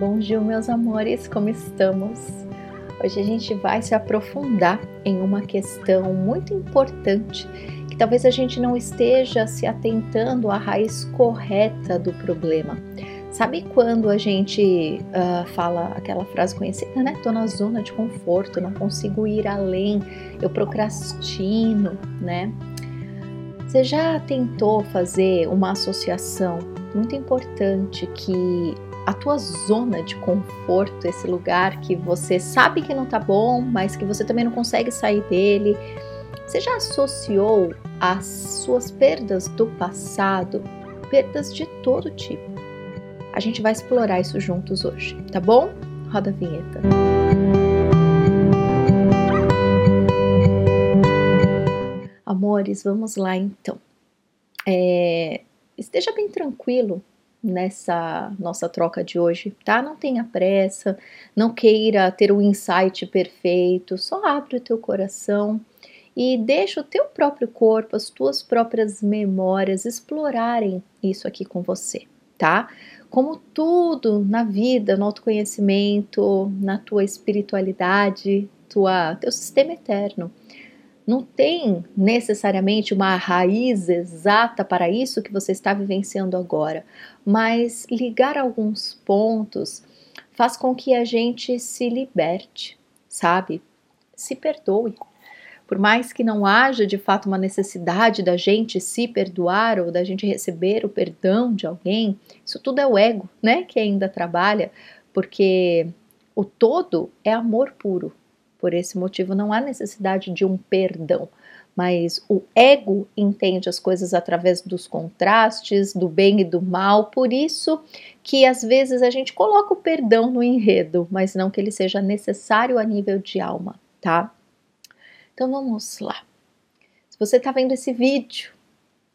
Bom dia, meus amores, como estamos? Hoje a gente vai se aprofundar em uma questão muito importante que talvez a gente não esteja se atentando à raiz correta do problema. Sabe quando a gente uh, fala aquela frase conhecida, né? Tô na zona de conforto, não consigo ir além, eu procrastino, né? Você já tentou fazer uma associação muito importante que a tua zona de conforto, esse lugar que você sabe que não tá bom, mas que você também não consegue sair dele, você já associou as suas perdas do passado, perdas de todo tipo? A gente vai explorar isso juntos hoje, tá bom? Roda a vinheta. Amores, vamos lá então. É, esteja bem tranquilo nessa nossa troca de hoje, tá? Não tenha pressa, não queira ter o um insight perfeito, só abre o teu coração e deixa o teu próprio corpo, as tuas próprias memórias explorarem isso aqui com você, tá? Como tudo na vida, no autoconhecimento, na tua espiritualidade, tua, teu sistema eterno não tem necessariamente uma raiz exata para isso que você está vivenciando agora, mas ligar alguns pontos faz com que a gente se liberte, sabe? Se perdoe. Por mais que não haja de fato uma necessidade da gente se perdoar ou da gente receber o perdão de alguém, isso tudo é o ego, né? Que ainda trabalha, porque o todo é amor puro. Por esse motivo, não há necessidade de um perdão, mas o ego entende as coisas através dos contrastes, do bem e do mal, por isso que às vezes a gente coloca o perdão no enredo, mas não que ele seja necessário a nível de alma, tá? Então vamos lá. Se você está vendo esse vídeo,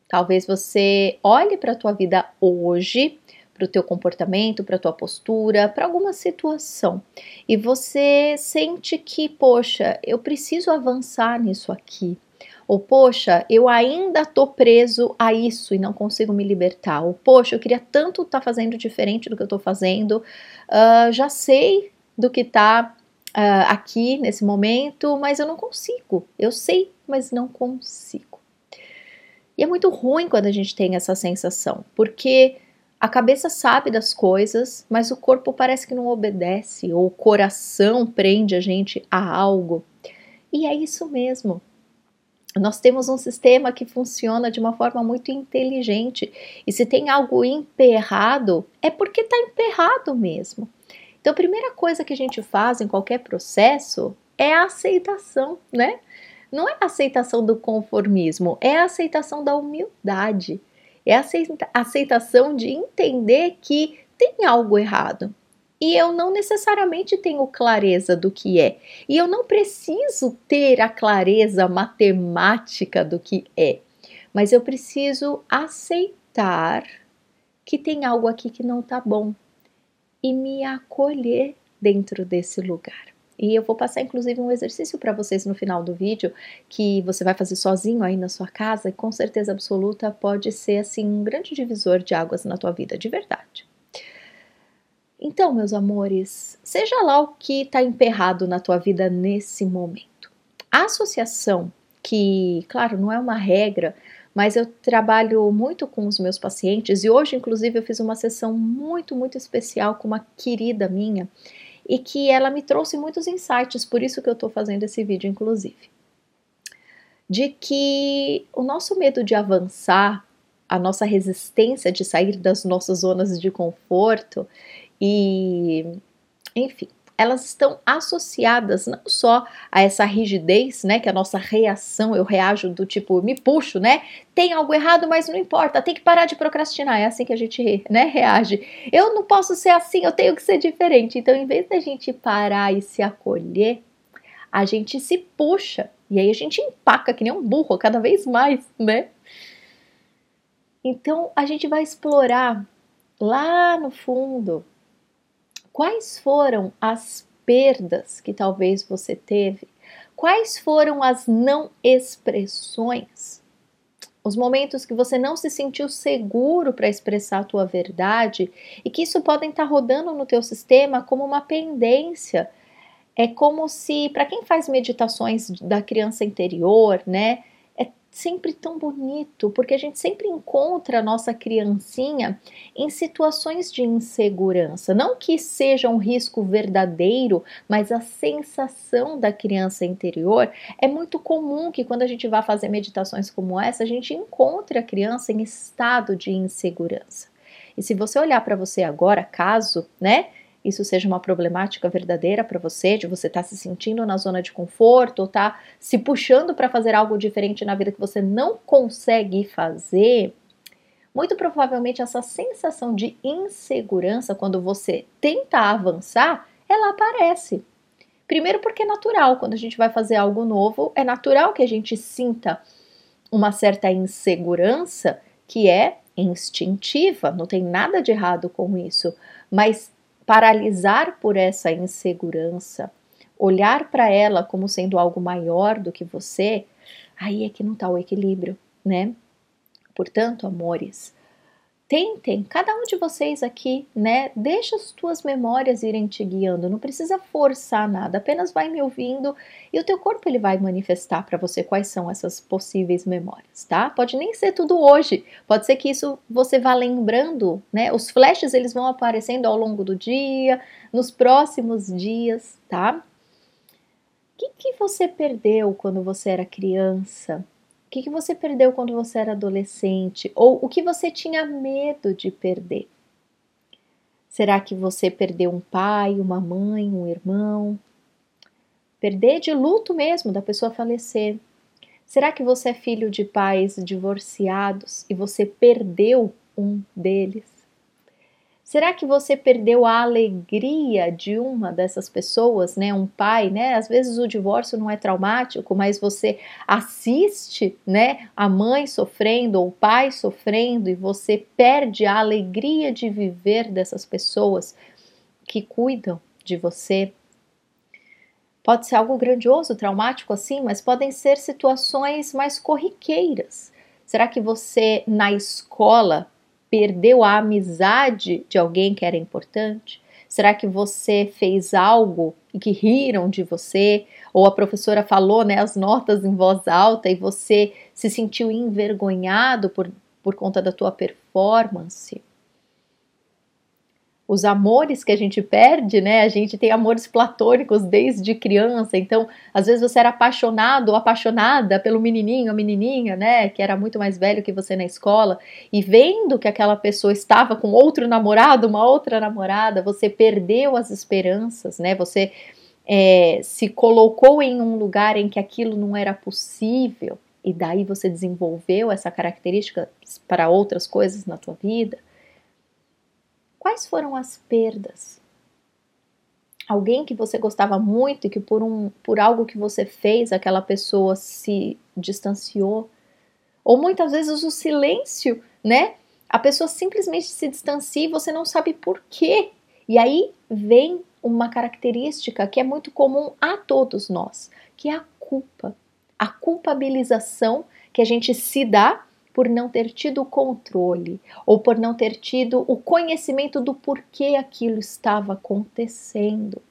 talvez você olhe para a tua vida hoje para o teu comportamento, para a tua postura, para alguma situação. E você sente que, poxa, eu preciso avançar nisso aqui. Ou, poxa, eu ainda tô preso a isso e não consigo me libertar. Ou, poxa, eu queria tanto estar tá fazendo diferente do que eu tô fazendo. Uh, já sei do que tá uh, aqui nesse momento, mas eu não consigo. Eu sei, mas não consigo. E é muito ruim quando a gente tem essa sensação, porque a cabeça sabe das coisas, mas o corpo parece que não obedece, ou o coração prende a gente a algo. E é isso mesmo. Nós temos um sistema que funciona de uma forma muito inteligente. E se tem algo emperrado, é porque está emperrado mesmo. Então, a primeira coisa que a gente faz em qualquer processo é a aceitação, né? Não é a aceitação do conformismo, é a aceitação da humildade é a aceitação de entender que tem algo errado. E eu não necessariamente tenho clareza do que é. E eu não preciso ter a clareza matemática do que é. Mas eu preciso aceitar que tem algo aqui que não está bom e me acolher dentro desse lugar. E eu vou passar inclusive um exercício para vocês no final do vídeo que você vai fazer sozinho aí na sua casa e com certeza absoluta pode ser assim um grande divisor de águas na tua vida, de verdade. Então, meus amores, seja lá o que está emperrado na tua vida nesse momento. A associação, que, claro, não é uma regra, mas eu trabalho muito com os meus pacientes e hoje, inclusive, eu fiz uma sessão muito, muito especial com uma querida minha e que ela me trouxe muitos insights, por isso que eu estou fazendo esse vídeo, inclusive. De que o nosso medo de avançar, a nossa resistência de sair das nossas zonas de conforto e, enfim, elas estão associadas não só a essa rigidez, né, que é a nossa reação, eu reajo do tipo, me puxo, né? Tem algo errado, mas não importa, tem que parar de procrastinar, é assim que a gente, né, reage. Eu não posso ser assim, eu tenho que ser diferente. Então, em vez da gente parar e se acolher, a gente se puxa e aí a gente empaca que nem um burro cada vez mais, né? Então, a gente vai explorar lá no fundo Quais foram as perdas que talvez você teve? Quais foram as não expressões os momentos que você não se sentiu seguro para expressar a tua verdade e que isso podem estar tá rodando no teu sistema como uma pendência. É como se, para quem faz meditações da criança interior, né, sempre tão bonito, porque a gente sempre encontra a nossa criancinha em situações de insegurança. Não que seja um risco verdadeiro, mas a sensação da criança interior é muito comum que quando a gente vai fazer meditações como essa, a gente encontre a criança em estado de insegurança. E se você olhar para você agora, caso, né, isso seja uma problemática verdadeira para você, de você estar tá se sentindo na zona de conforto, ou tá se puxando para fazer algo diferente na vida que você não consegue fazer, muito provavelmente essa sensação de insegurança quando você tenta avançar, ela aparece. Primeiro porque é natural, quando a gente vai fazer algo novo, é natural que a gente sinta uma certa insegurança que é instintiva, não tem nada de errado com isso, mas paralisar por essa insegurança, olhar para ela como sendo algo maior do que você, aí é que não está o equilíbrio, né? Portanto, amores, tentem, cada um de vocês aqui, né? Deixa as tuas memórias irem te guiando, não precisa forçar nada, apenas vai me ouvindo e o teu corpo ele vai manifestar para você quais são essas possíveis memórias, tá? Pode nem ser tudo hoje, pode ser que isso você vá lembrando, né? Os flashes eles vão aparecendo ao longo do dia, nos próximos dias, tá? O que, que você perdeu quando você era criança? Que, que você perdeu quando você era adolescente? Ou o que você tinha medo de perder? Será que você perdeu um pai, uma mãe, um irmão? Perder de luto mesmo, da pessoa falecer. Será que você é filho de pais divorciados e você perdeu um deles? Será que você perdeu a alegria de uma dessas pessoas, né? Um pai, né? Às vezes o divórcio não é traumático, mas você assiste, né, a mãe sofrendo ou o pai sofrendo e você perde a alegria de viver dessas pessoas que cuidam de você. Pode ser algo grandioso, traumático assim, mas podem ser situações mais corriqueiras. Será que você na escola perdeu a amizade de alguém que era importante? Será que você fez algo e que riram de você? Ou a professora falou né, as notas em voz alta e você se sentiu envergonhado por, por conta da tua performance? Os amores que a gente perde, né? A gente tem amores platônicos desde criança, então às vezes você era apaixonado ou apaixonada pelo menininho, a menininha, né? Que era muito mais velho que você na escola, e vendo que aquela pessoa estava com outro namorado, uma outra namorada, você perdeu as esperanças, né? Você é, se colocou em um lugar em que aquilo não era possível, e daí você desenvolveu essa característica para outras coisas na tua vida. Quais foram as perdas? Alguém que você gostava muito e que por, um, por algo que você fez, aquela pessoa se distanciou. Ou muitas vezes o silêncio, né? A pessoa simplesmente se distancia e você não sabe por quê. E aí vem uma característica que é muito comum a todos nós, que é a culpa. A culpabilização que a gente se dá por não ter tido o controle ou por não ter tido o conhecimento do porquê aquilo estava acontecendo.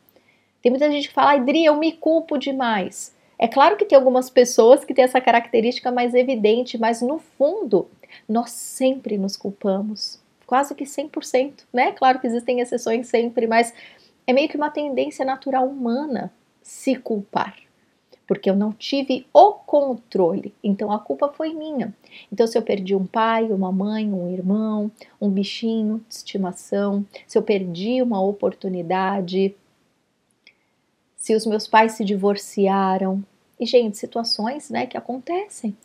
Tem muita gente que fala, Adri, eu me culpo demais. É claro que tem algumas pessoas que têm essa característica mais evidente, mas no fundo, nós sempre nos culpamos, quase que 100%, né? Claro que existem exceções sempre, mas é meio que uma tendência natural humana se culpar porque eu não tive o controle. Então a culpa foi minha. Então se eu perdi um pai, uma mãe, um irmão, um bichinho de estimação, se eu perdi uma oportunidade, se os meus pais se divorciaram, e gente, situações, né, que acontecem.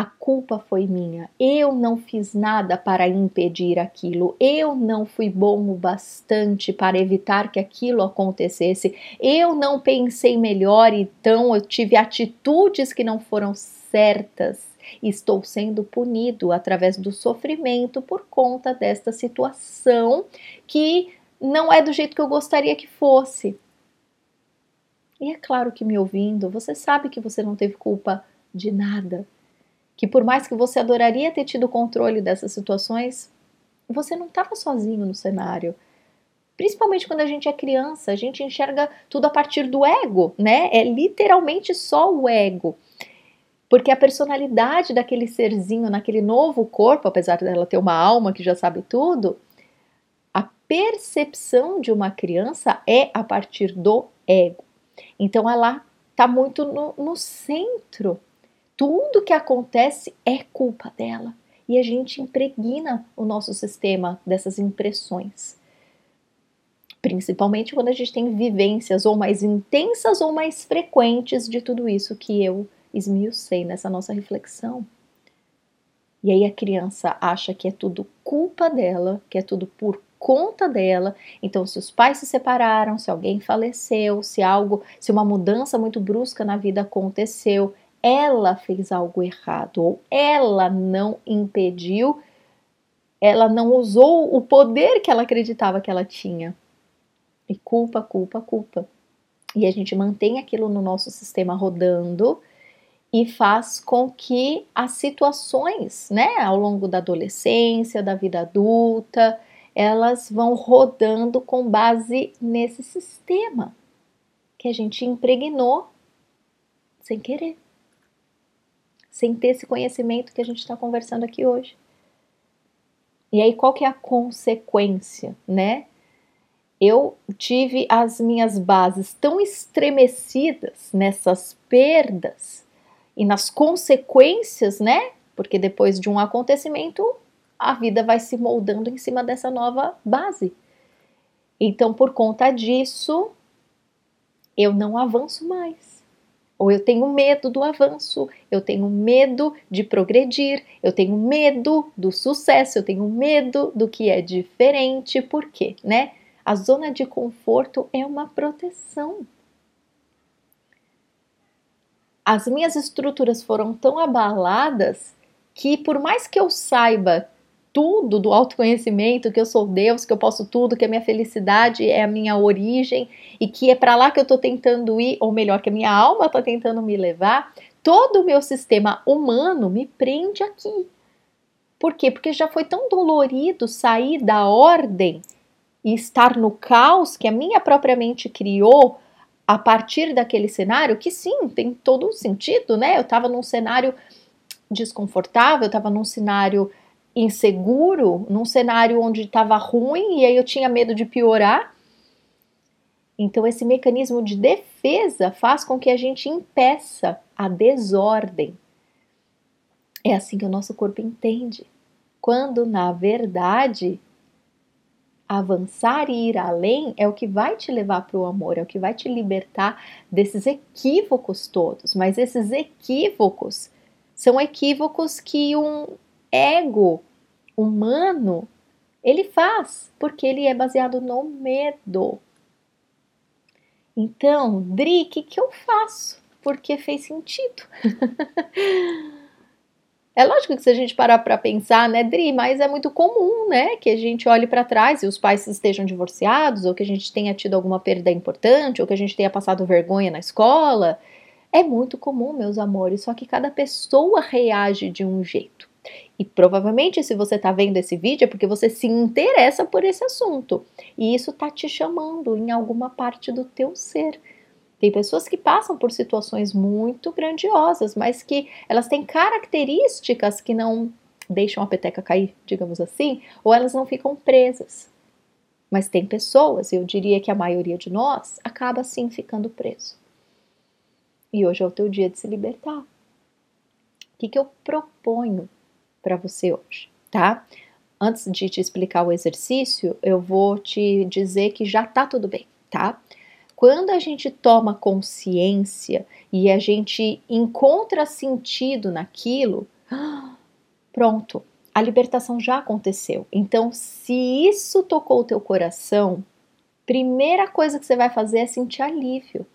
A culpa foi minha. Eu não fiz nada para impedir aquilo. Eu não fui bom o bastante para evitar que aquilo acontecesse. Eu não pensei melhor, então eu tive atitudes que não foram certas. Estou sendo punido através do sofrimento por conta desta situação que não é do jeito que eu gostaria que fosse. E é claro que me ouvindo, você sabe que você não teve culpa de nada. Que por mais que você adoraria ter tido controle dessas situações, você não estava sozinho no cenário. Principalmente quando a gente é criança, a gente enxerga tudo a partir do ego, né? É literalmente só o ego. Porque a personalidade daquele serzinho naquele novo corpo, apesar dela ter uma alma que já sabe tudo, a percepção de uma criança é a partir do ego. Então ela está muito no, no centro. Tudo que acontece é culpa dela. E a gente impregna o nosso sistema dessas impressões. Principalmente quando a gente tem vivências ou mais intensas ou mais frequentes de tudo isso que eu esmiucei nessa nossa reflexão. E aí a criança acha que é tudo culpa dela, que é tudo por conta dela. Então, se os pais se separaram, se alguém faleceu, se algo, se uma mudança muito brusca na vida aconteceu, ela fez algo errado ou ela não impediu, ela não usou o poder que ela acreditava que ela tinha. E culpa, culpa, culpa. E a gente mantém aquilo no nosso sistema rodando e faz com que as situações, né, ao longo da adolescência, da vida adulta, elas vão rodando com base nesse sistema que a gente impregnou sem querer, sem ter esse conhecimento que a gente está conversando aqui hoje. E aí, qual que é a consequência, né? Eu tive as minhas bases tão estremecidas nessas perdas e nas consequências, né? Porque depois de um acontecimento, a vida vai se moldando em cima dessa nova base. Então, por conta disso, eu não avanço mais. Ou eu tenho medo do avanço, eu tenho medo de progredir, eu tenho medo do sucesso, eu tenho medo do que é diferente. Por quê, né? A zona de conforto é uma proteção as minhas estruturas foram tão abaladas que, por mais que eu saiba tudo do autoconhecimento, que eu sou Deus, que eu posso tudo, que a minha felicidade é a minha origem e que é para lá que eu estou tentando ir, ou melhor, que a minha alma está tentando me levar, todo o meu sistema humano me prende aqui. Por quê? Porque já foi tão dolorido sair da ordem e estar no caos que a minha própria mente criou a partir daquele cenário, que sim, tem todo o sentido, né? Eu estava num cenário desconfortável, eu estava num cenário inseguro, num cenário onde estava ruim e aí eu tinha medo de piorar. Então, esse mecanismo de defesa faz com que a gente impeça a desordem. É assim que o nosso corpo entende. Quando, na verdade, avançar e ir além é o que vai te levar para o amor, é o que vai te libertar desses equívocos todos. Mas esses equívocos são equívocos que um ego humano ele faz, porque ele é baseado no medo. Então, Dri, o que, que eu faço? Porque fez sentido. É lógico que se a gente parar para pensar, né, Dri, mas é muito comum, né, que a gente olhe para trás e os pais estejam divorciados, ou que a gente tenha tido alguma perda importante, ou que a gente tenha passado vergonha na escola. É muito comum, meus amores, só que cada pessoa reage de um jeito. E provavelmente, se você está vendo esse vídeo, é porque você se interessa por esse assunto. E isso está te chamando em alguma parte do teu ser. Tem pessoas que passam por situações muito grandiosas, mas que elas têm características que não deixam a peteca cair, digamos assim, ou elas não ficam presas. Mas tem pessoas, eu diria que a maioria de nós, acaba sim ficando preso. E hoje é o teu dia de se libertar. O que, que eu proponho para você hoje, tá? Antes de te explicar o exercício, eu vou te dizer que já tá tudo bem, tá? Quando a gente toma consciência e a gente encontra sentido naquilo, pronto, a libertação já aconteceu. Então, se isso tocou o teu coração, primeira coisa que você vai fazer é sentir alívio.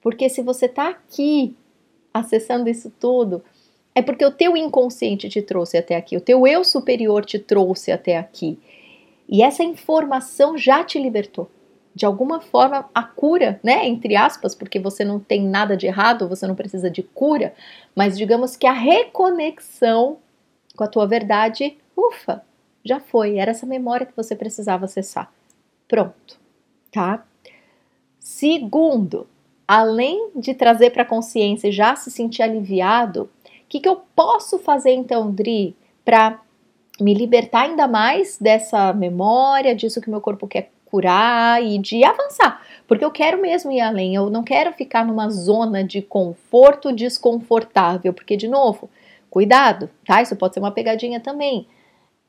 Porque se você está aqui acessando isso tudo, é porque o teu inconsciente te trouxe até aqui, o teu eu superior te trouxe até aqui. E essa informação já te libertou de alguma forma a cura, né, entre aspas, porque você não tem nada de errado, você não precisa de cura, mas digamos que a reconexão com a tua verdade, ufa, já foi, era essa memória que você precisava acessar. Pronto, tá? Segundo, além de trazer para a consciência e já se sentir aliviado, o que, que eu posso fazer então, Dri, para me libertar ainda mais dessa memória, disso que meu corpo quer curar e de avançar, porque eu quero mesmo ir além, eu não quero ficar numa zona de conforto desconfortável, porque de novo, cuidado, tá? Isso pode ser uma pegadinha também.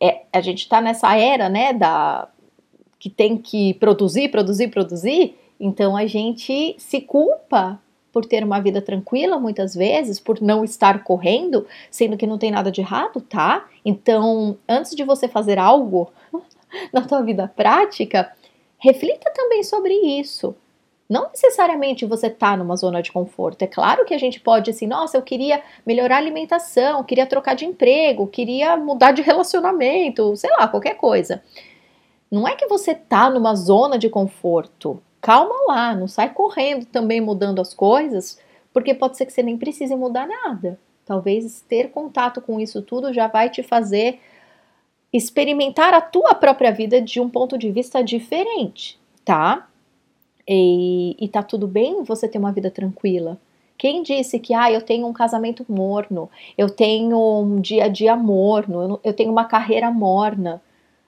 É, a gente está nessa era, né, da que tem que produzir, produzir, produzir, então a gente se culpa por ter uma vida tranquila muitas vezes, por não estar correndo, sendo que não tem nada de errado, tá? Então, antes de você fazer algo na tua vida prática, reflita também sobre isso. Não necessariamente você tá numa zona de conforto. É claro que a gente pode assim, nossa, eu queria melhorar a alimentação, queria trocar de emprego, queria mudar de relacionamento, sei lá, qualquer coisa. Não é que você tá numa zona de conforto. Calma lá, não sai correndo também mudando as coisas, porque pode ser que você nem precise mudar nada. Talvez ter contato com isso tudo já vai te fazer experimentar a tua própria vida de um ponto de vista diferente, tá? E, e tá tudo bem você ter uma vida tranquila. Quem disse que ah, eu tenho um casamento morno, eu tenho um dia a dia morno, eu tenho uma carreira morna?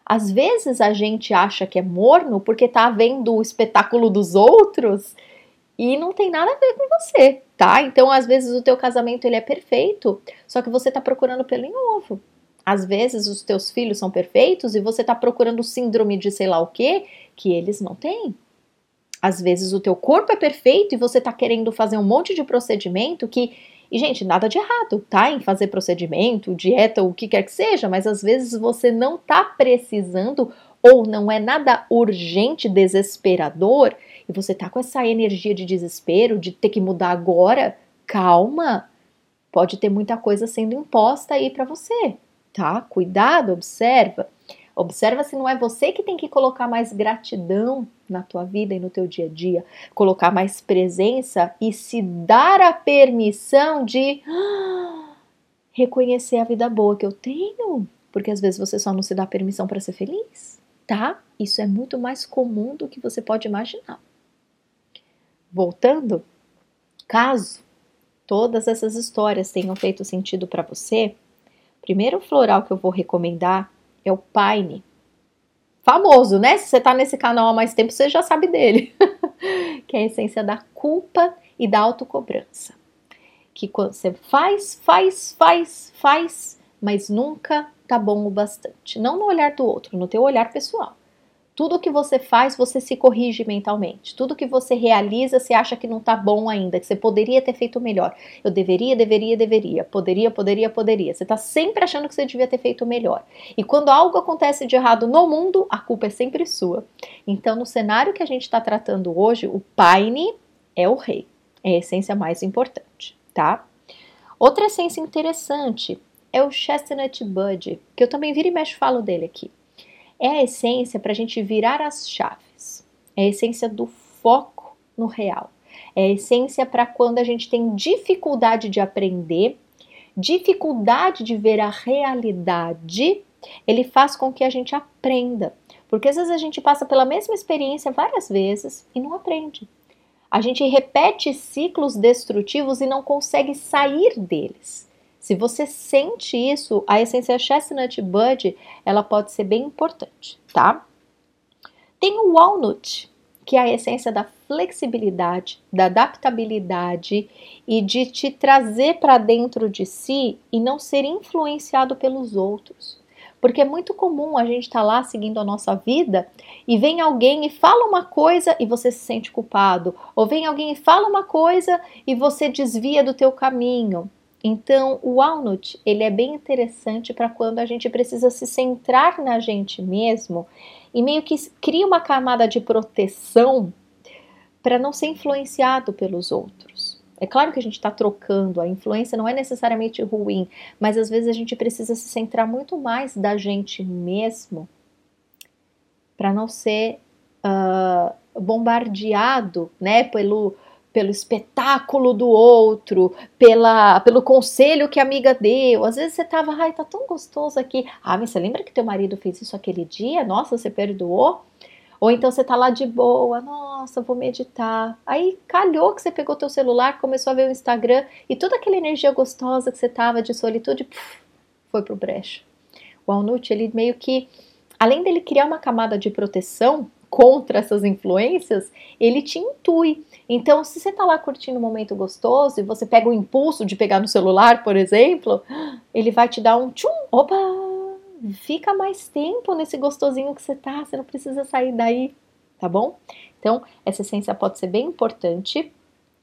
Às vezes a gente acha que é morno porque tá vendo o espetáculo dos outros e não tem nada a ver com você, tá? Então, às vezes o teu casamento ele é perfeito, só que você tá procurando pelo em ovo. Às vezes os teus filhos são perfeitos e você está procurando síndrome de sei lá o que que eles não têm. Às vezes o teu corpo é perfeito e você está querendo fazer um monte de procedimento que e gente, nada de errado, tá? Em fazer procedimento, dieta, o que quer que seja, mas às vezes você não tá precisando ou não é nada urgente, desesperador, e você tá com essa energia de desespero, de ter que mudar agora. Calma. Pode ter muita coisa sendo imposta aí para você tá? Cuidado, observa. Observa se não é você que tem que colocar mais gratidão na tua vida e no teu dia a dia, colocar mais presença e se dar a permissão de ah, reconhecer a vida boa que eu tenho, porque às vezes você só não se dá permissão para ser feliz, tá? Isso é muito mais comum do que você pode imaginar. Voltando, caso todas essas histórias tenham feito sentido para você, primeiro floral que eu vou recomendar é o Pine. Famoso, né? Se você tá nesse canal há mais tempo, você já sabe dele. que é a essência da culpa e da autocobrança. Que quando você faz, faz, faz, faz, mas nunca tá bom o bastante. Não no olhar do outro, no teu olhar pessoal. Tudo que você faz, você se corrige mentalmente. Tudo que você realiza, você acha que não tá bom ainda, que você poderia ter feito melhor. Eu deveria, deveria, deveria. Poderia, poderia, poderia. Você tá sempre achando que você devia ter feito melhor. E quando algo acontece de errado no mundo, a culpa é sempre sua. Então, no cenário que a gente está tratando hoje, o Paine é o rei. É a essência mais importante, tá? Outra essência interessante é o Chestnut Bud, que eu também vira e mexe falo dele aqui é a essência para a gente virar as chaves, é a essência do foco no real, é a essência para quando a gente tem dificuldade de aprender, dificuldade de ver a realidade, ele faz com que a gente aprenda. Porque às vezes a gente passa pela mesma experiência várias vezes e não aprende. A gente repete ciclos destrutivos e não consegue sair deles. Se você sente isso, a essência Chestnut Bud, ela pode ser bem importante, tá? Tem o Walnut, que é a essência da flexibilidade, da adaptabilidade e de te trazer para dentro de si e não ser influenciado pelos outros. Porque é muito comum a gente estar tá lá seguindo a nossa vida e vem alguém e fala uma coisa e você se sente culpado, ou vem alguém e fala uma coisa e você desvia do teu caminho. Então, o walnut, ele é bem interessante para quando a gente precisa se centrar na gente mesmo e meio que cria uma camada de proteção para não ser influenciado pelos outros. É claro que a gente está trocando, a influência não é necessariamente ruim, mas às vezes a gente precisa se centrar muito mais da gente mesmo para não ser uh, bombardeado, né, pelo pelo espetáculo do outro, pela, pelo conselho que a amiga deu. Às vezes você tava, ai, tá tão gostoso aqui. Ah, mas você lembra que teu marido fez isso aquele dia? Nossa, você perdoou? Ou então você tá lá de boa, nossa, vou meditar. Aí calhou que você pegou teu celular, começou a ver o Instagram e toda aquela energia gostosa que você tava de solitude puf, foi pro brecho. O Alnut, ele meio que, além dele criar uma camada de proteção contra essas influências, ele te intui. Então, se você tá lá curtindo um momento gostoso e você pega o impulso de pegar no celular, por exemplo, ele vai te dar um tchum, opa, fica mais tempo nesse gostosinho que você tá, você não precisa sair daí, tá bom? Então, essa essência pode ser bem importante.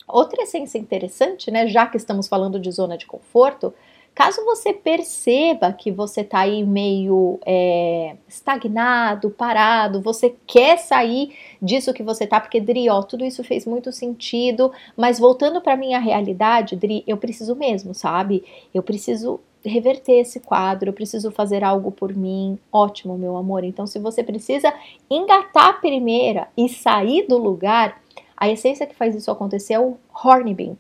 Outra essência interessante, né, já que estamos falando de zona de conforto, caso você perceba que você tá aí meio é, estagnado, parado, você quer sair disso que você tá, porque Dri, ó, tudo isso fez muito sentido, mas voltando para minha realidade, Dri, eu preciso mesmo, sabe? Eu preciso reverter esse quadro, eu preciso fazer algo por mim. Ótimo, meu amor. Então, se você precisa engatar a primeira e sair do lugar, a essência que faz isso acontecer é o Hornbeam.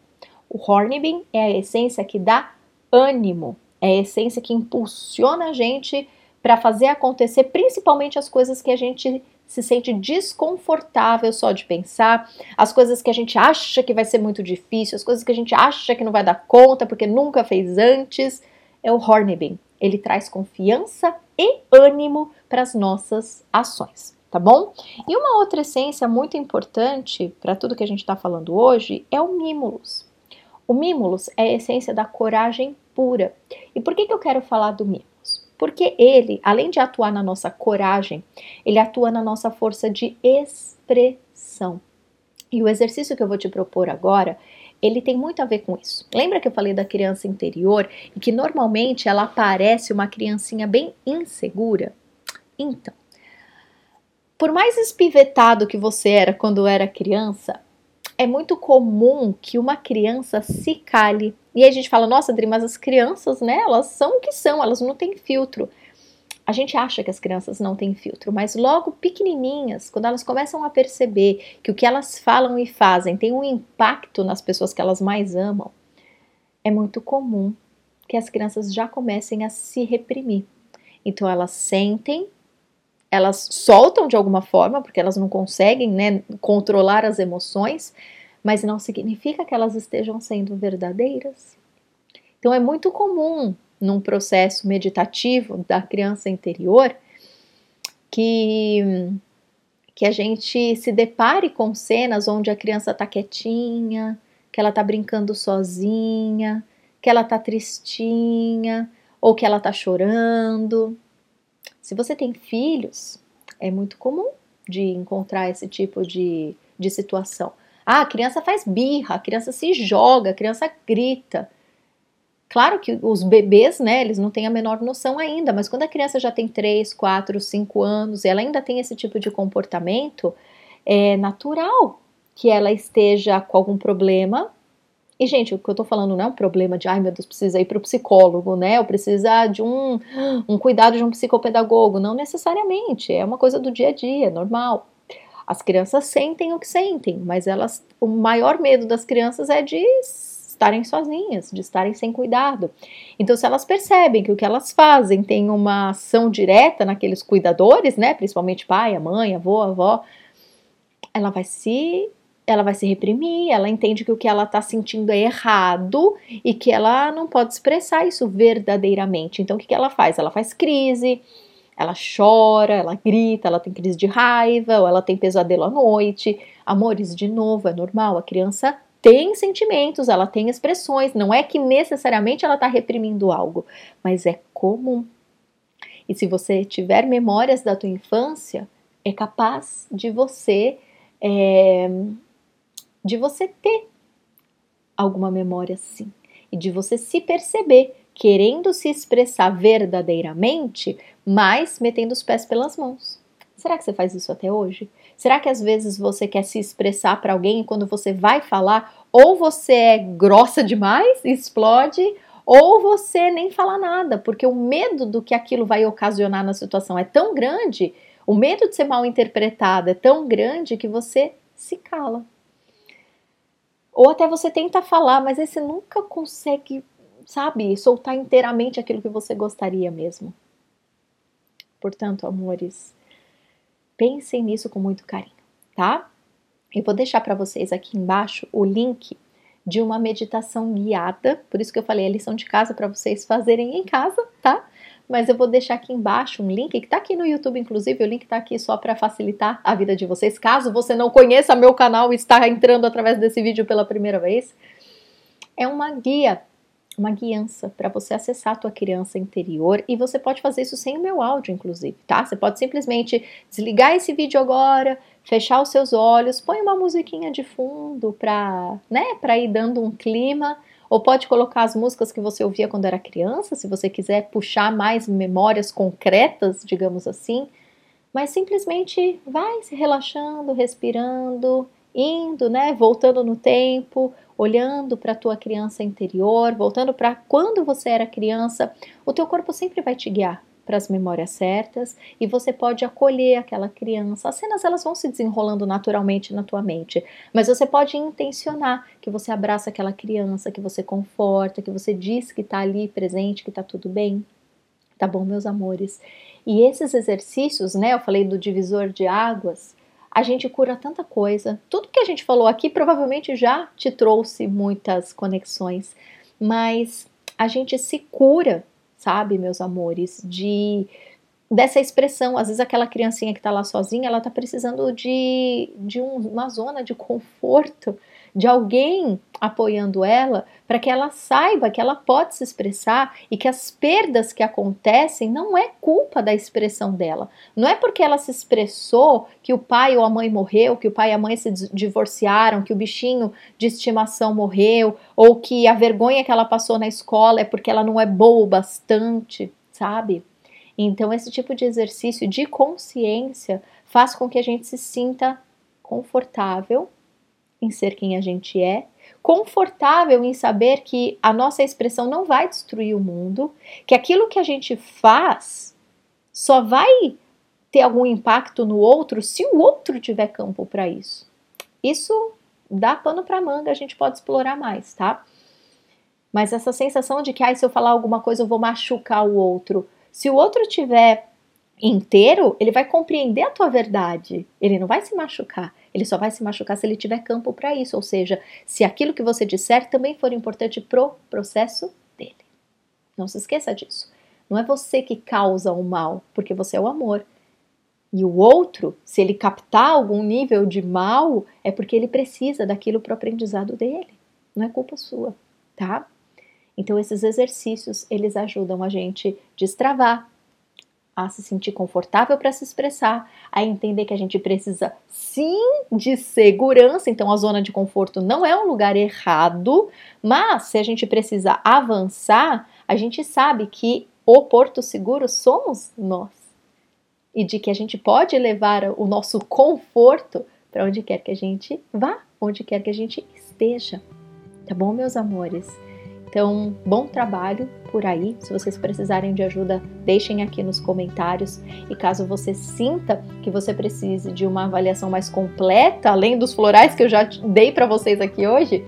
O Hornbeam é a essência que dá ânimo, é a essência que impulsiona a gente para fazer acontecer, principalmente as coisas que a gente se sente desconfortável só de pensar, as coisas que a gente acha que vai ser muito difícil, as coisas que a gente acha que não vai dar conta porque nunca fez antes é o Hornbeam. Ele traz confiança e ânimo para as nossas ações, tá bom? E uma outra essência muito importante para tudo que a gente está falando hoje é o Mimulus. O Mimulus é a essência da coragem pura. E por que, que eu quero falar do Mimulus? Porque ele, além de atuar na nossa coragem, ele atua na nossa força de expressão. E o exercício que eu vou te propor agora ele tem muito a ver com isso. Lembra que eu falei da criança interior e que normalmente ela parece uma criancinha bem insegura? Então, por mais espivetado que você era quando era criança, é muito comum que uma criança se cale. E a gente fala, nossa, Adri, mas as crianças, né, elas são o que são, elas não têm filtro a gente acha que as crianças não têm filtro, mas logo pequenininhas, quando elas começam a perceber que o que elas falam e fazem tem um impacto nas pessoas que elas mais amam, é muito comum que as crianças já comecem a se reprimir. Então elas sentem, elas soltam de alguma forma, porque elas não conseguem né, controlar as emoções, mas não significa que elas estejam sendo verdadeiras. Então é muito comum num processo meditativo da criança interior que que a gente se depare com cenas onde a criança está quietinha, que ela está brincando sozinha, que ela está tristinha ou que ela está chorando. Se você tem filhos, é muito comum de encontrar esse tipo de, de situação. Ah, a criança faz birra, a criança se joga, a criança grita. Claro que os bebês, né, eles não têm a menor noção ainda, mas quando a criança já tem 3, 4, 5 anos e ela ainda tem esse tipo de comportamento, é natural que ela esteja com algum problema. E, gente, o que eu tô falando não é um problema de, ai meu Deus, precisa ir para o psicólogo, né? Ou precisa de um, um cuidado de um psicopedagogo. Não necessariamente, é uma coisa do dia a dia, normal. As crianças sentem o que sentem, mas elas, o maior medo das crianças é de estarem sozinhas, de estarem sem cuidado. Então, se elas percebem que o que elas fazem tem uma ação direta naqueles cuidadores, né, principalmente pai, a mãe, a avó, a avó, ela vai se ela vai se reprimir, ela entende que o que ela está sentindo é errado e que ela não pode expressar isso verdadeiramente. Então, o que, que ela faz? Ela faz crise, ela chora, ela grita, ela tem crise de raiva, ou ela tem pesadelo à noite. Amores, de novo, é normal, a criança tem sentimentos, ela tem expressões, não é que necessariamente ela está reprimindo algo, mas é comum. E se você tiver memórias da tua infância, é capaz de você é, de você ter alguma memória sim e de você se perceber querendo se expressar verdadeiramente, mas metendo os pés pelas mãos. Será que você faz isso até hoje? Será que às vezes você quer se expressar para alguém e quando você vai falar, ou você é grossa demais, explode, ou você nem fala nada, porque o medo do que aquilo vai ocasionar na situação é tão grande, O medo de ser mal interpretado é tão grande que você se cala. Ou até você tenta falar, mas aí você nunca consegue, sabe, soltar inteiramente aquilo que você gostaria mesmo. Portanto, amores, pensem nisso com muito carinho, tá? Eu vou deixar para vocês aqui embaixo o link de uma meditação guiada, por isso que eu falei a lição de casa para vocês fazerem em casa, tá? Mas eu vou deixar aqui embaixo um link que está aqui no YouTube, inclusive, o link está aqui só para facilitar a vida de vocês. Caso você não conheça meu canal e está entrando através desse vídeo pela primeira vez, é uma guia uma guiança para você acessar a tua criança interior e você pode fazer isso sem o meu áudio, inclusive, tá? Você pode simplesmente desligar esse vídeo agora, fechar os seus olhos, põe uma musiquinha de fundo para, né, para ir dando um clima, ou pode colocar as músicas que você ouvia quando era criança, se você quiser puxar mais memórias concretas, digamos assim, mas simplesmente vai se relaxando, respirando, indo, né, voltando no tempo, olhando para a tua criança interior, voltando para quando você era criança, o teu corpo sempre vai te guiar para as memórias certas e você pode acolher aquela criança. As cenas elas vão se desenrolando naturalmente na tua mente, mas você pode intencionar que você abraça aquela criança, que você conforta, que você diz que está ali presente, que está tudo bem. Tá bom, meus amores? E esses exercícios, né? Eu falei do divisor de águas a gente cura tanta coisa. Tudo que a gente falou aqui provavelmente já te trouxe muitas conexões, mas a gente se cura, sabe, meus amores, de dessa expressão. Às vezes aquela criancinha que está lá sozinha, ela está precisando de, de um, uma zona de conforto, de alguém apoiando ela, para que ela saiba que ela pode se expressar e que as perdas que acontecem não é culpa da expressão dela. Não é porque ela se expressou que o pai ou a mãe morreu, que o pai e a mãe se divorciaram, que o bichinho de estimação morreu, ou que a vergonha que ela passou na escola é porque ela não é boa o bastante, sabe? Então, esse tipo de exercício de consciência faz com que a gente se sinta confortável em ser quem a gente é, confortável em saber que a nossa expressão não vai destruir o mundo, que aquilo que a gente faz só vai ter algum impacto no outro se o outro tiver campo para isso. Isso dá pano para manga, a gente pode explorar mais, tá? Mas essa sensação de que ah, se eu falar alguma coisa eu vou machucar o outro. Se o outro tiver inteiro, ele vai compreender a tua verdade. Ele não vai se machucar. Ele só vai se machucar se ele tiver campo para isso, ou seja, se aquilo que você disser também for importante pro processo dele. Não se esqueça disso. Não é você que causa o mal, porque você é o amor. E o outro, se ele captar algum nível de mal, é porque ele precisa daquilo para o aprendizado dele. Não é culpa sua, tá? Então esses exercícios, eles ajudam a gente destravar a se sentir confortável para se expressar, a entender que a gente precisa sim de segurança, então a zona de conforto não é um lugar errado, mas se a gente precisa avançar, a gente sabe que o porto seguro somos nós. E de que a gente pode levar o nosso conforto para onde quer que a gente vá, onde quer que a gente esteja. Tá bom, meus amores? Então, bom trabalho por aí. Se vocês precisarem de ajuda, deixem aqui nos comentários. E caso você sinta que você precise de uma avaliação mais completa, além dos florais que eu já dei para vocês aqui hoje,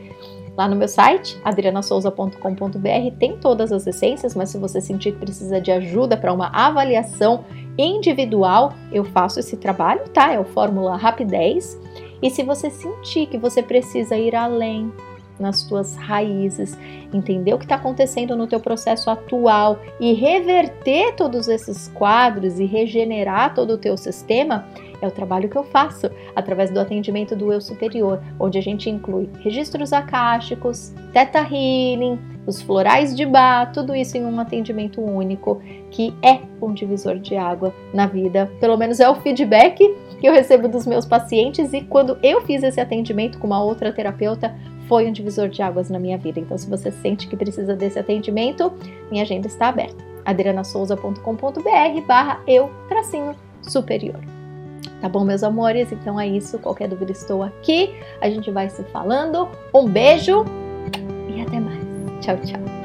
lá no meu site, adrianasouza.com.br, tem todas as essências, mas se você sentir que precisa de ajuda para uma avaliação individual, eu faço esse trabalho, tá? É o Fórmula Rapidez. E se você sentir que você precisa ir além, nas tuas raízes, entender o que está acontecendo no teu processo atual e reverter todos esses quadros e regenerar todo o teu sistema, é o trabalho que eu faço através do atendimento do eu superior, onde a gente inclui registros acásticos, teta healing, os florais de bar, tudo isso em um atendimento único, que é um divisor de água na vida. Pelo menos é o feedback que eu recebo dos meus pacientes e quando eu fiz esse atendimento com uma outra terapeuta, foi um divisor de águas na minha vida. Então, se você sente que precisa desse atendimento, minha agenda está aberta. adrianasouza.com.br barra eu tracinho superior. Tá bom, meus amores? Então é isso. Qualquer dúvida, estou aqui. A gente vai se falando. Um beijo e até mais. Tchau, tchau.